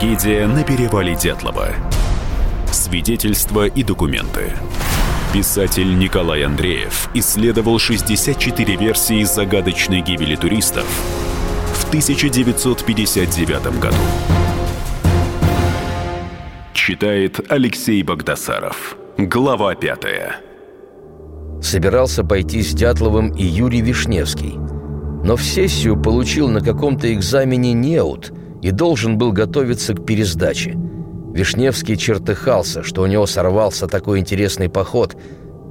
Трагедия на перевале Дятлова. Свидетельства и документы. Писатель Николай Андреев исследовал 64 версии загадочной гибели туристов в 1959 году. Читает Алексей Богдасаров. Глава пятая. Собирался пойти с Дятловым и Юрий Вишневский. Но в сессию получил на каком-то экзамене неуд и должен был готовиться к пересдаче. Вишневский чертыхался, что у него сорвался такой интересный поход,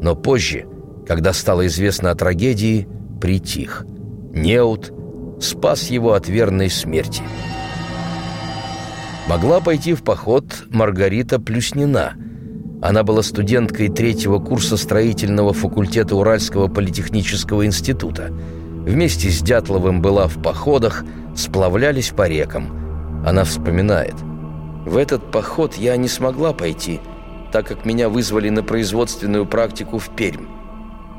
но позже, когда стало известно о трагедии, притих. Неуд спас его от верной смерти. Могла пойти в поход Маргарита Плюснина. Она была студенткой третьего курса строительного факультета Уральского политехнического института. Вместе с Дятловым была в походах, сплавлялись по рекам. Она вспоминает. «В этот поход я не смогла пойти, так как меня вызвали на производственную практику в Пермь.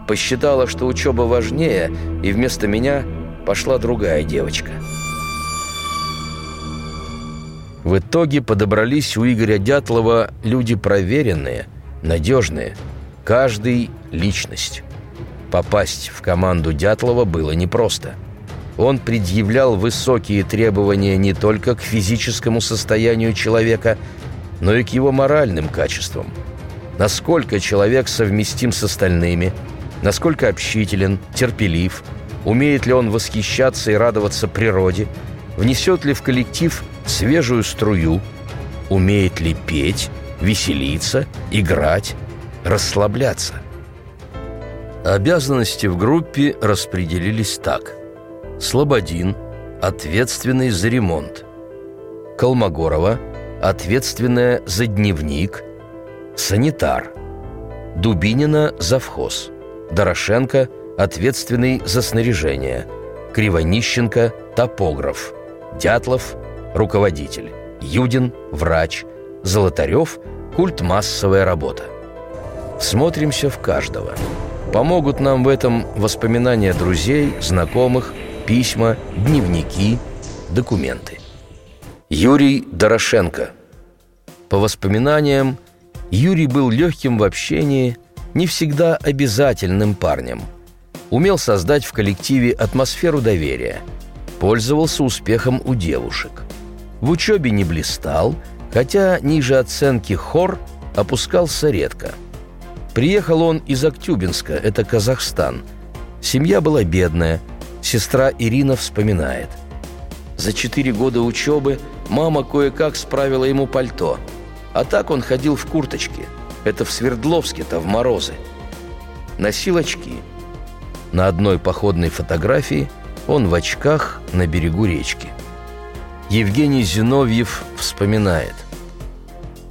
Посчитала, что учеба важнее, и вместо меня пошла другая девочка». В итоге подобрались у Игоря Дятлова люди проверенные, надежные, каждый – личность. Попасть в команду Дятлова было непросто. Он предъявлял высокие требования не только к физическому состоянию человека, но и к его моральным качествам. Насколько человек совместим с остальными, насколько общителен, терпелив, умеет ли он восхищаться и радоваться природе, внесет ли в коллектив свежую струю, умеет ли петь, веселиться, играть, расслабляться. Обязанности в группе распределились так. Слободин – ответственный за ремонт. Колмогорова – ответственная за дневник. Санитар. Дубинина – завхоз. Дорошенко – ответственный за снаряжение. Кривонищенко – топограф. Дятлов руководитель, Юдин – врач, Золотарев – культ массовая работа. Смотримся в каждого. Помогут нам в этом воспоминания друзей, знакомых, письма, дневники, документы. Юрий Дорошенко. По воспоминаниям, Юрий был легким в общении, не всегда обязательным парнем. Умел создать в коллективе атмосферу доверия. Пользовался успехом у девушек – в учебе не блистал, хотя ниже оценки хор опускался редко. Приехал он из Актюбинска, это Казахстан. Семья была бедная, сестра Ирина вспоминает. За четыре года учебы мама кое-как справила ему пальто, а так он ходил в курточке. Это в Свердловске-то в морозы. Носил очки. На одной походной фотографии он в очках на берегу речки. Евгений Зиновьев вспоминает.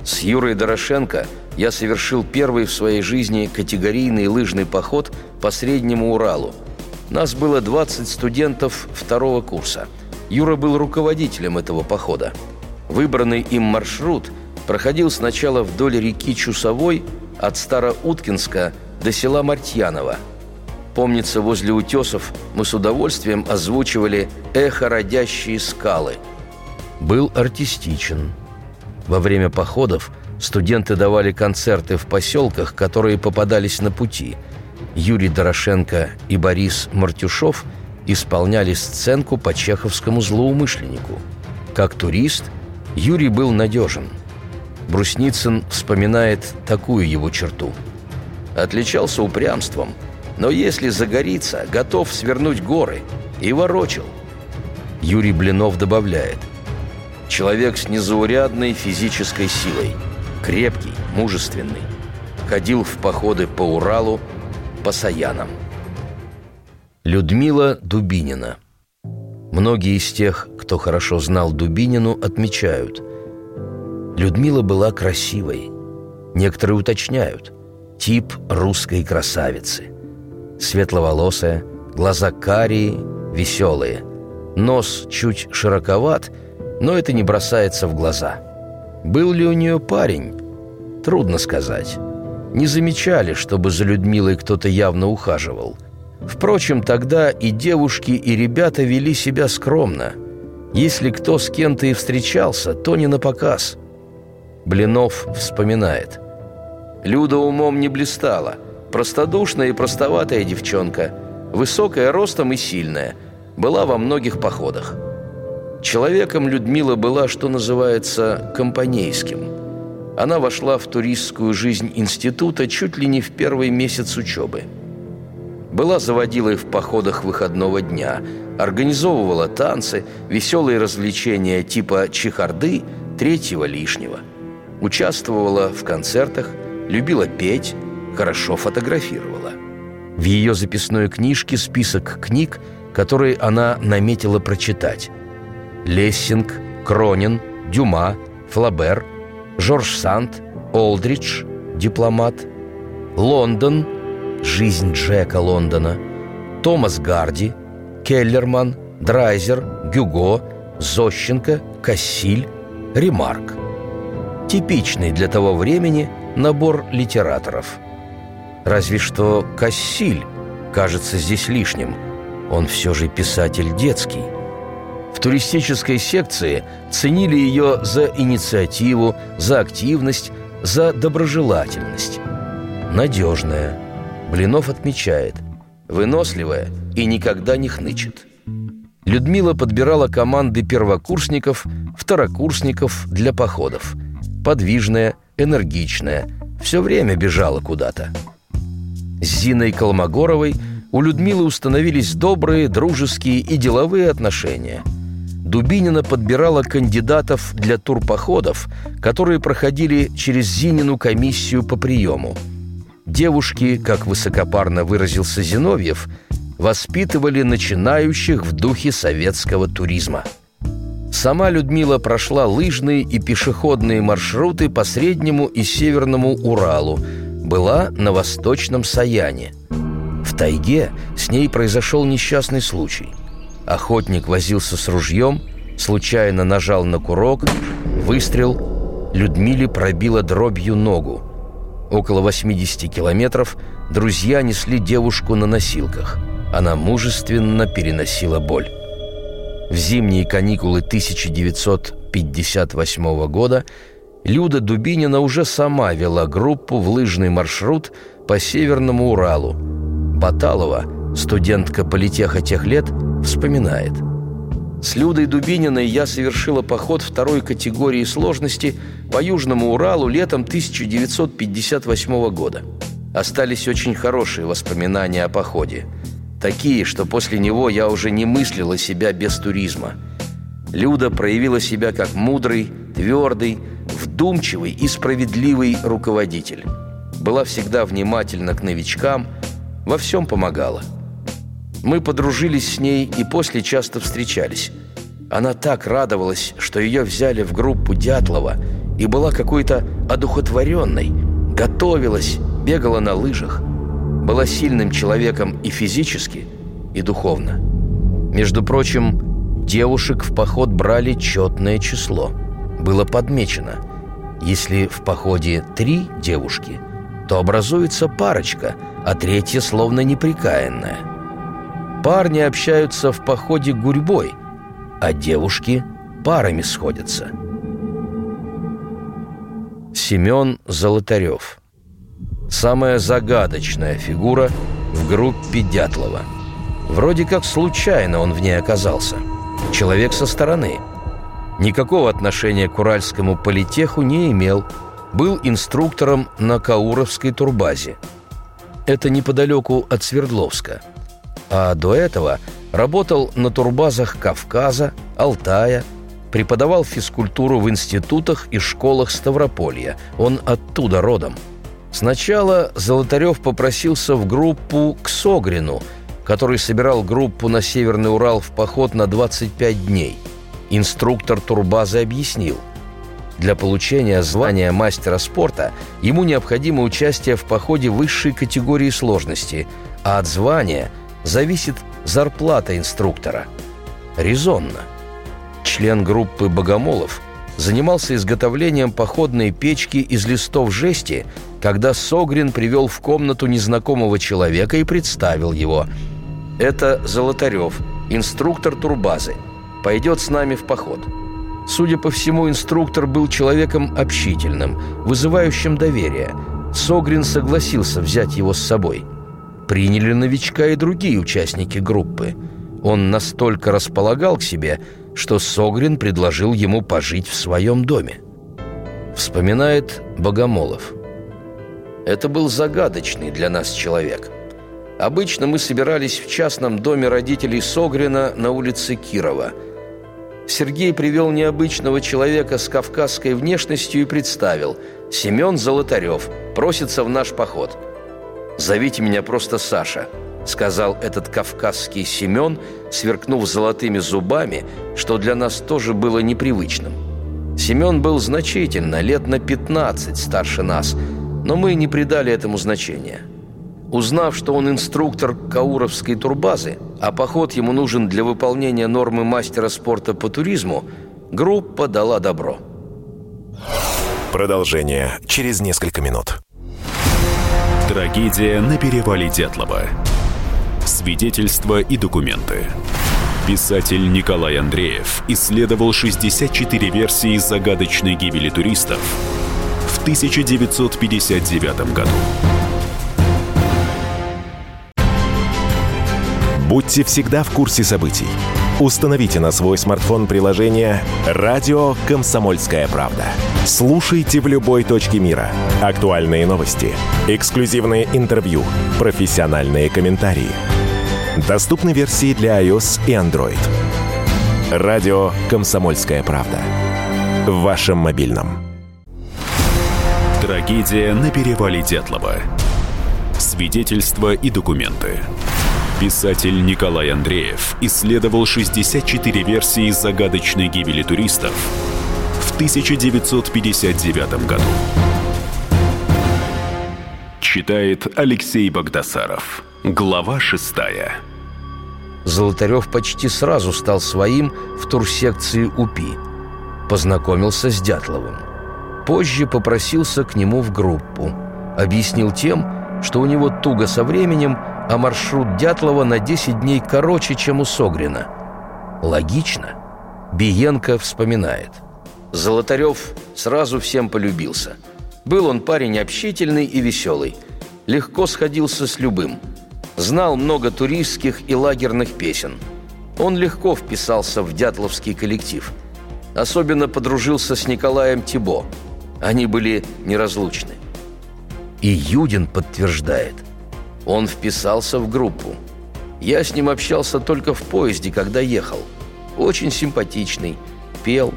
«С Юрой Дорошенко я совершил первый в своей жизни категорийный лыжный поход по Среднему Уралу. Нас было 20 студентов второго курса. Юра был руководителем этого похода. Выбранный им маршрут проходил сначала вдоль реки Чусовой от Староуткинска до села Мартьяново. Помнится, возле утесов мы с удовольствием озвучивали «Эхо родящие скалы», был артистичен. Во время походов студенты давали концерты в поселках, которые попадались на пути. Юрий Дорошенко и Борис Мартюшов исполняли сценку по чеховскому злоумышленнику. Как турист Юрий был надежен. Брусницын вспоминает такую его черту. Отличался упрямством, но если загорится, готов свернуть горы. И ворочил. Юрий Блинов добавляет – Человек с незаурядной физической силой. Крепкий, мужественный. Ходил в походы по Уралу, по Саянам. Людмила Дубинина. Многие из тех, кто хорошо знал Дубинину, отмечают. Людмила была красивой. Некоторые уточняют. Тип русской красавицы. Светловолосая, глаза карие, веселые. Нос чуть широковат – но это не бросается в глаза. Был ли у нее парень? Трудно сказать. Не замечали, чтобы за Людмилой кто-то явно ухаживал. Впрочем, тогда и девушки, и ребята вели себя скромно. Если кто с кем-то и встречался, то не на показ. Блинов вспоминает. Люда умом не блистала. Простодушная и простоватая девчонка. Высокая ростом и сильная. Была во многих походах. Человеком Людмила была, что называется, компанейским. Она вошла в туристскую жизнь института чуть ли не в первый месяц учебы. Была заводилой в походах выходного дня, организовывала танцы, веселые развлечения типа чехарды, третьего лишнего. Участвовала в концертах, любила петь, хорошо фотографировала. В ее записной книжке список книг, которые она наметила прочитать. Лессинг, Кронин, Дюма, Флабер, Жорж Санд, Олдридж, дипломат, Лондон, жизнь Джека Лондона, Томас Гарди, Келлерман, Драйзер, Гюго, Зощенко, Кассиль, Ремарк. Типичный для того времени набор литераторов. Разве что Кассиль кажется здесь лишним. Он все же писатель детский – в туристической секции ценили ее за инициативу, за активность, за доброжелательность. Надежная. Блинов отмечает. Выносливая и никогда не хнычет. Людмила подбирала команды первокурсников, второкурсников для походов. Подвижная, энергичная, все время бежала куда-то. С Зиной Колмогоровой у Людмилы установились добрые, дружеские и деловые отношения – Дубинина подбирала кандидатов для турпоходов, которые проходили через Зинину комиссию по приему. Девушки, как высокопарно выразился Зиновьев, воспитывали начинающих в духе советского туризма. Сама Людмила прошла лыжные и пешеходные маршруты по Среднему и Северному Уралу, была на Восточном Саяне. В тайге с ней произошел несчастный случай – Охотник возился с ружьем, случайно нажал на курок, выстрел, Людмиле пробила дробью ногу. Около 80 километров друзья несли девушку на носилках. Она мужественно переносила боль. В зимние каникулы 1958 года Люда Дубинина уже сама вела группу в лыжный маршрут по Северному Уралу. Баталова, студентка политеха тех лет, вспоминает. С Людой Дубининой я совершила поход второй категории сложности по Южному Уралу летом 1958 года. Остались очень хорошие воспоминания о походе. Такие, что после него я уже не мыслила себя без туризма. Люда проявила себя как мудрый, твердый, вдумчивый и справедливый руководитель. Была всегда внимательна к новичкам, во всем помогала – мы подружились с ней и после часто встречались. Она так радовалась, что ее взяли в группу Дятлова и была какой-то одухотворенной, готовилась, бегала на лыжах, была сильным человеком и физически, и духовно. Между прочим, девушек в поход брали четное число. Было подмечено, если в походе три девушки, то образуется парочка, а третья словно неприкаянная – Парни общаются в походе гурьбой, а девушки парами сходятся. Семен Золотарев Самая загадочная фигура в группе Дятлова. Вроде как случайно он в ней оказался. Человек со стороны. Никакого отношения к уральскому политеху не имел. Был инструктором на Кауровской турбазе. Это неподалеку от Свердловска – а до этого работал на турбазах Кавказа, Алтая, преподавал физкультуру в институтах и школах Ставрополья. Он оттуда родом. Сначала Золотарев попросился в группу к Согрину, который собирал группу на Северный Урал в поход на 25 дней. Инструктор турбазы объяснил. Для получения звания мастера спорта ему необходимо участие в походе высшей категории сложности, а от звания – зависит зарплата инструктора. Резонно. Член группы богомолов занимался изготовлением походной печки из листов жести, когда Согрин привел в комнату незнакомого человека и представил его. Это Золотарев, инструктор турбазы. пойдет с нами в поход. Судя по всему, инструктор был человеком общительным, вызывающим доверие. Согрин согласился взять его с собой. Приняли новичка и другие участники группы. Он настолько располагал к себе, что Согрин предложил ему пожить в своем доме. Вспоминает Богомолов. Это был загадочный для нас человек. Обычно мы собирались в частном доме родителей Согрина на улице Кирова. Сергей привел необычного человека с кавказской внешностью и представил. Семен Золотарев просится в наш поход. «Зовите меня просто Саша», — сказал этот кавказский Семен, сверкнув золотыми зубами, что для нас тоже было непривычным. Семен был значительно, лет на 15 старше нас, но мы не придали этому значения. Узнав, что он инструктор Кауровской турбазы, а поход ему нужен для выполнения нормы мастера спорта по туризму, группа дала добро. Продолжение через несколько минут. Трагедия на перевале Дятлова. Свидетельства и документы. Писатель Николай Андреев исследовал 64 версии загадочной гибели туристов в 1959 году. Будьте всегда в курсе событий. Установите на свой смартфон приложение «Радио Комсомольская правда». Слушайте в любой точке мира. Актуальные новости, эксклюзивные интервью, профессиональные комментарии – Доступны версии для iOS и Android. Радио «Комсомольская правда». В вашем мобильном. Трагедия на перевале Дятлова. Свидетельства и документы. Писатель Николай Андреев исследовал 64 версии загадочной гибели туристов в 1959 году. Читает Алексей Богдасаров. Глава шестая. Золотарев почти сразу стал своим в турсекции УПИ. Познакомился с Дятловым. Позже попросился к нему в группу. Объяснил тем, что у него туго со временем, а маршрут Дятлова на 10 дней короче, чем у Согрина. Логично. Биенко вспоминает. Золотарев сразу всем полюбился. Был он парень общительный и веселый. Легко сходился с любым – знал много туристских и лагерных песен. Он легко вписался в дятловский коллектив. Особенно подружился с Николаем Тибо. Они были неразлучны. И Юдин подтверждает. Он вписался в группу. Я с ним общался только в поезде, когда ехал. Очень симпатичный, пел.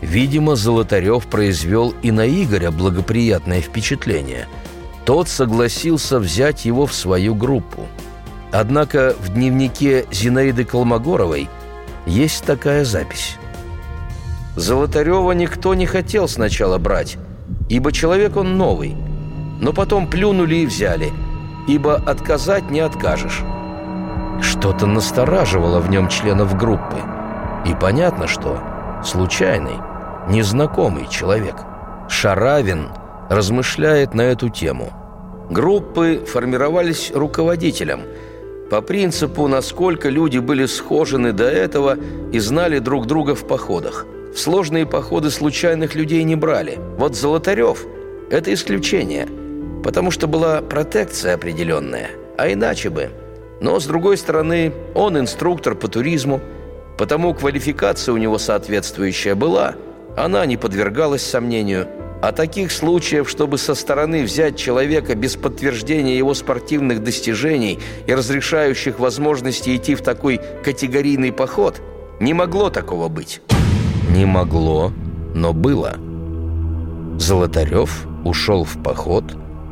Видимо, Золотарев произвел и на Игоря благоприятное впечатление. Тот согласился взять его в свою группу. Однако в дневнике Зинаиды Колмогоровой есть такая запись. Золотарева никто не хотел сначала брать, ибо человек он новый, но потом плюнули и взяли, ибо отказать не откажешь. Что-то настораживало в нем членов группы, и понятно, что случайный, незнакомый человек. Шаравин размышляет на эту тему. Группы формировались руководителем – по принципу, насколько люди были схожены до этого и знали друг друга в походах. В сложные походы случайных людей не брали. Вот Золотарев – это исключение, потому что была протекция определенная, а иначе бы. Но, с другой стороны, он инструктор по туризму, потому квалификация у него соответствующая была, она не подвергалась сомнению – а таких случаев, чтобы со стороны взять человека без подтверждения его спортивных достижений и разрешающих возможности идти в такой категорийный поход, не могло такого быть. Не могло, но было. Золотарев ушел в поход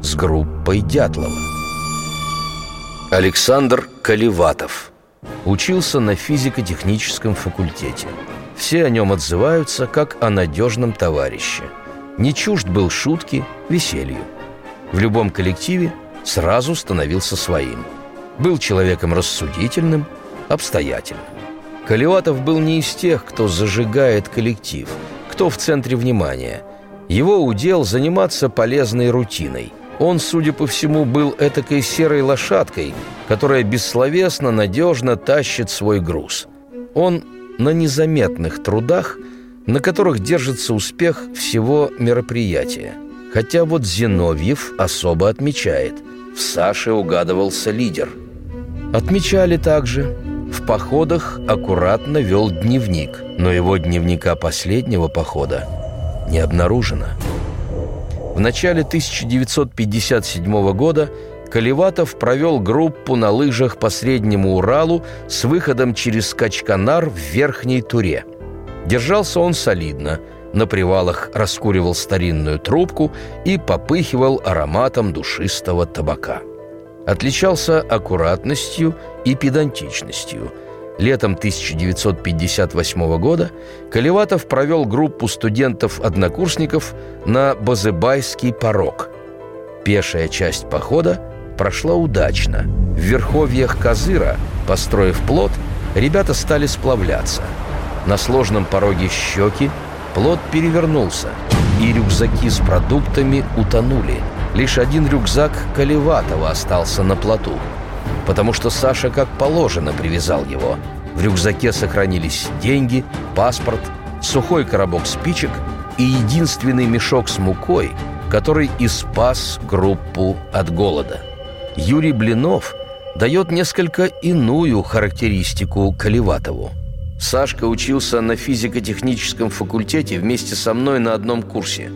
с группой Дятлова. Александр Каливатов учился на физико-техническом факультете. Все о нем отзываются как о надежном товарище – не чужд был шутки, веселью. В любом коллективе сразу становился своим. Был человеком рассудительным, обстоятельным. Каливатов был не из тех, кто зажигает коллектив, кто в центре внимания. Его удел заниматься полезной рутиной. Он, судя по всему, был этакой серой лошадкой, которая бессловесно, надежно тащит свой груз. Он на незаметных трудах, на которых держится успех всего мероприятия. Хотя вот Зиновьев особо отмечает – в Саше угадывался лидер. Отмечали также, в походах аккуратно вел дневник, но его дневника последнего похода не обнаружено. В начале 1957 года Каливатов провел группу на лыжах по Среднему Уралу с выходом через Качканар в Верхней Туре. Держался он солидно, на привалах раскуривал старинную трубку и попыхивал ароматом душистого табака. Отличался аккуратностью и педантичностью. Летом 1958 года Каливатов провел группу студентов-однокурсников на Базыбайский порог. Пешая часть похода прошла удачно. В верховьях Козыра, построив плот, ребята стали сплавляться. На сложном пороге щеки плот перевернулся, и рюкзаки с продуктами утонули. Лишь один рюкзак Колеватова остался на плоту, потому что Саша как положено привязал его. В рюкзаке сохранились деньги, паспорт, сухой коробок спичек и единственный мешок с мукой, который и спас группу от голода. Юрий Блинов дает несколько иную характеристику Каливатову. Сашка учился на физико-техническом факультете вместе со мной на одном курсе.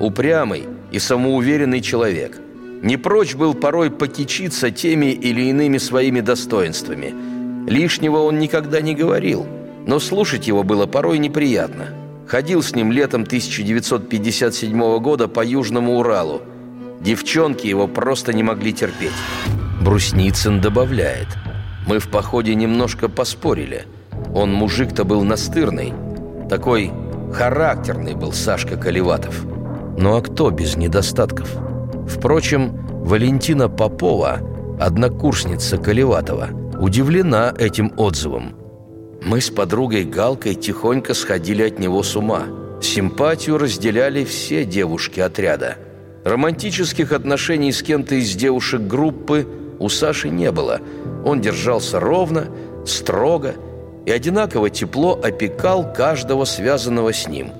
Упрямый и самоуверенный человек. Не прочь был порой покичиться теми или иными своими достоинствами. Лишнего он никогда не говорил, но слушать его было порой неприятно. Ходил с ним летом 1957 года по Южному Уралу. Девчонки его просто не могли терпеть. Брусницын добавляет. Мы в походе немножко поспорили. Он мужик-то был настырный. Такой характерный был Сашка Каливатов. Ну а кто без недостатков? Впрочем, Валентина Попова, однокурсница Каливатова, удивлена этим отзывом. Мы с подругой Галкой тихонько сходили от него с ума. Симпатию разделяли все девушки отряда. Романтических отношений с кем-то из девушек группы у Саши не было. Он держался ровно, строго и одинаково тепло опекал каждого связанного с ним.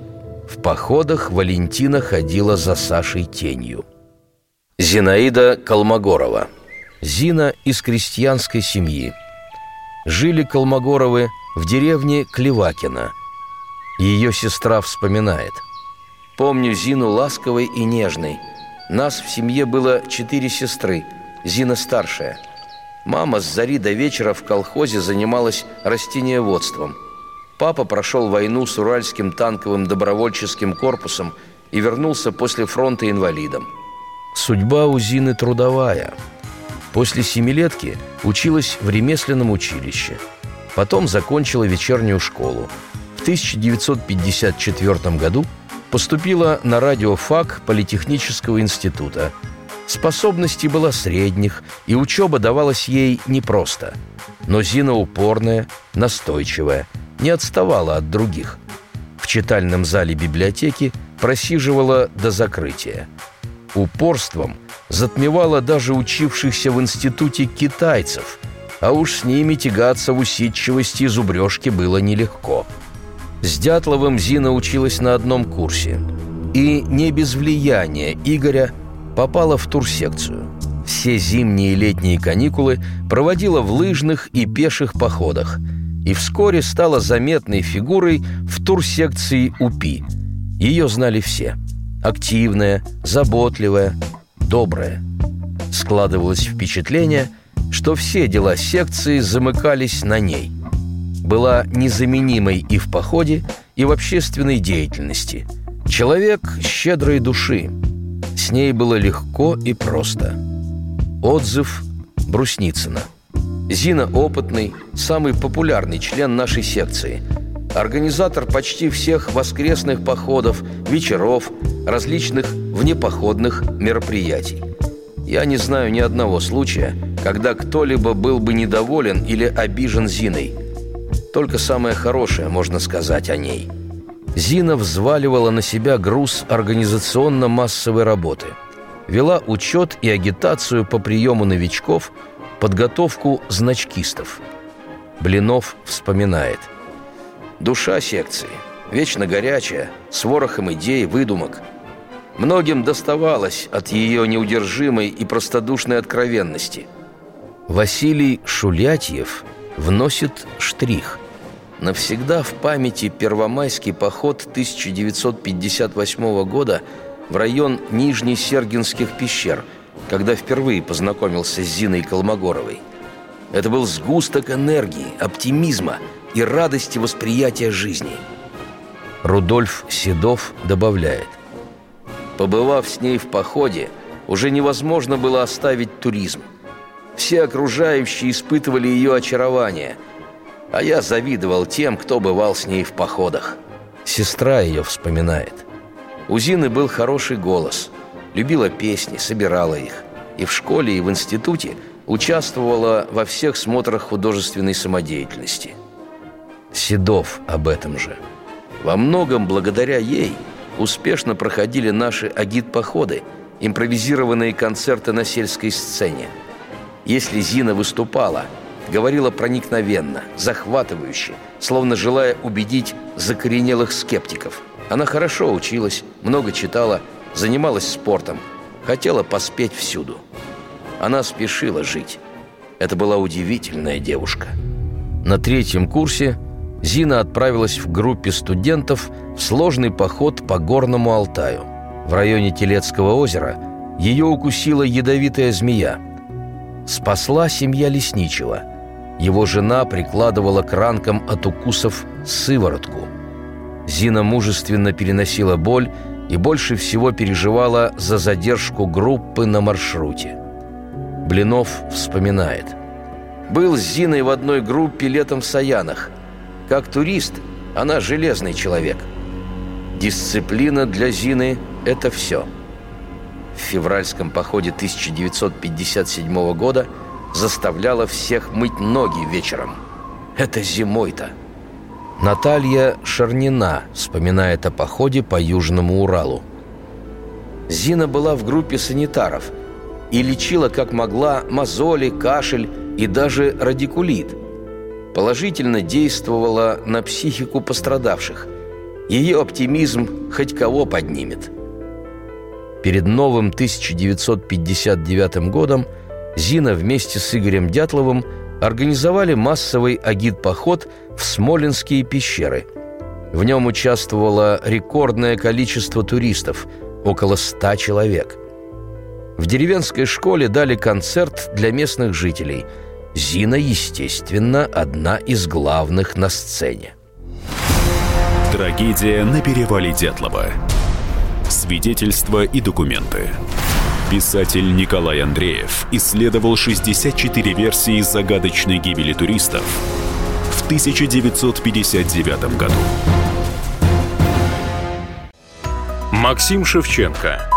В походах Валентина ходила за Сашей тенью. Зинаида Колмогорова Зина из крестьянской семьи. Жили Колмогоровы в деревне Клевакина. Ее сестра вспоминает. «Помню Зину ласковой и нежной. Нас в семье было четыре сестры, Зина старшая – Мама с зари до вечера в колхозе занималась растениеводством. Папа прошел войну с Уральским танковым добровольческим корпусом и вернулся после фронта инвалидом. Судьба у Зины трудовая. После семилетки училась в ремесленном училище. Потом закончила вечернюю школу. В 1954 году поступила на радиофак Политехнического института – Способностей было средних, и учеба давалась ей непросто. Но Зина упорная, настойчивая, не отставала от других. В читальном зале библиотеки просиживала до закрытия. Упорством затмевала даже учившихся в институте китайцев, а уж с ними тягаться в усидчивости и зубрежке было нелегко. С Дятловым Зина училась на одном курсе. И не без влияния Игоря – попала в турсекцию. Все зимние и летние каникулы проводила в лыжных и пеших походах и вскоре стала заметной фигурой в турсекции УПИ. Ее знали все. Активная, заботливая, добрая. Складывалось впечатление, что все дела секции замыкались на ней. Была незаменимой и в походе, и в общественной деятельности. Человек щедрой души – с ней было легко и просто. Отзыв Брусницына. Зина опытный, самый популярный член нашей секции. Организатор почти всех воскресных походов, вечеров, различных внепоходных мероприятий. Я не знаю ни одного случая, когда кто-либо был бы недоволен или обижен Зиной. Только самое хорошее можно сказать о ней – Зина взваливала на себя груз организационно-массовой работы. Вела учет и агитацию по приему новичков, подготовку значкистов. Блинов вспоминает. Душа секции, вечно горячая, с ворохом идей, выдумок. Многим доставалось от ее неудержимой и простодушной откровенности. Василий Шулятьев вносит штрих. Навсегда в памяти первомайский поход 1958 года в район Нижнесергинских пещер, когда впервые познакомился с Зиной Колмогоровой. Это был сгусток энергии, оптимизма и радости восприятия жизни. Рудольф Седов добавляет. Побывав с ней в походе, уже невозможно было оставить туризм. Все окружающие испытывали ее очарование, а я завидовал тем, кто бывал с ней в походах. Сестра ее вспоминает. У Зины был хороший голос, любила песни, собирала их. И в школе, и в институте – участвовала во всех смотрах художественной самодеятельности. Седов об этом же. Во многом благодаря ей успешно проходили наши агит-походы, импровизированные концерты на сельской сцене. Если Зина выступала, говорила проникновенно, захватывающе, словно желая убедить закоренелых скептиков. Она хорошо училась, много читала, занималась спортом, хотела поспеть всюду. Она спешила жить. Это была удивительная девушка. На третьем курсе Зина отправилась в группе студентов в сложный поход по Горному Алтаю. В районе Телецкого озера ее укусила ядовитая змея. Спасла семья Лесничего. Его жена прикладывала к ранкам от укусов сыворотку. Зина мужественно переносила боль и больше всего переживала за задержку группы на маршруте. Блинов вспоминает. «Был с Зиной в одной группе летом в Саянах. Как турист она железный человек. Дисциплина для Зины – это все». В февральском походе 1957 года заставляла всех мыть ноги вечером. Это зимой-то. Наталья Шарнина вспоминает о походе по Южному Уралу. Зина была в группе санитаров – и лечила как могла мозоли, кашель и даже радикулит. Положительно действовала на психику пострадавших. Ее оптимизм хоть кого поднимет. Перед новым 1959 годом Зина вместе с Игорем Дятловым организовали массовый агит-поход в Смоленские пещеры. В нем участвовало рекордное количество туристов – около ста человек – в деревенской школе дали концерт для местных жителей. Зина, естественно, одна из главных на сцене. Трагедия на перевале Дятлова. Свидетельства и документы. Писатель Николай Андреев исследовал 64 версии загадочной гибели туристов в 1959 году. Максим Шевченко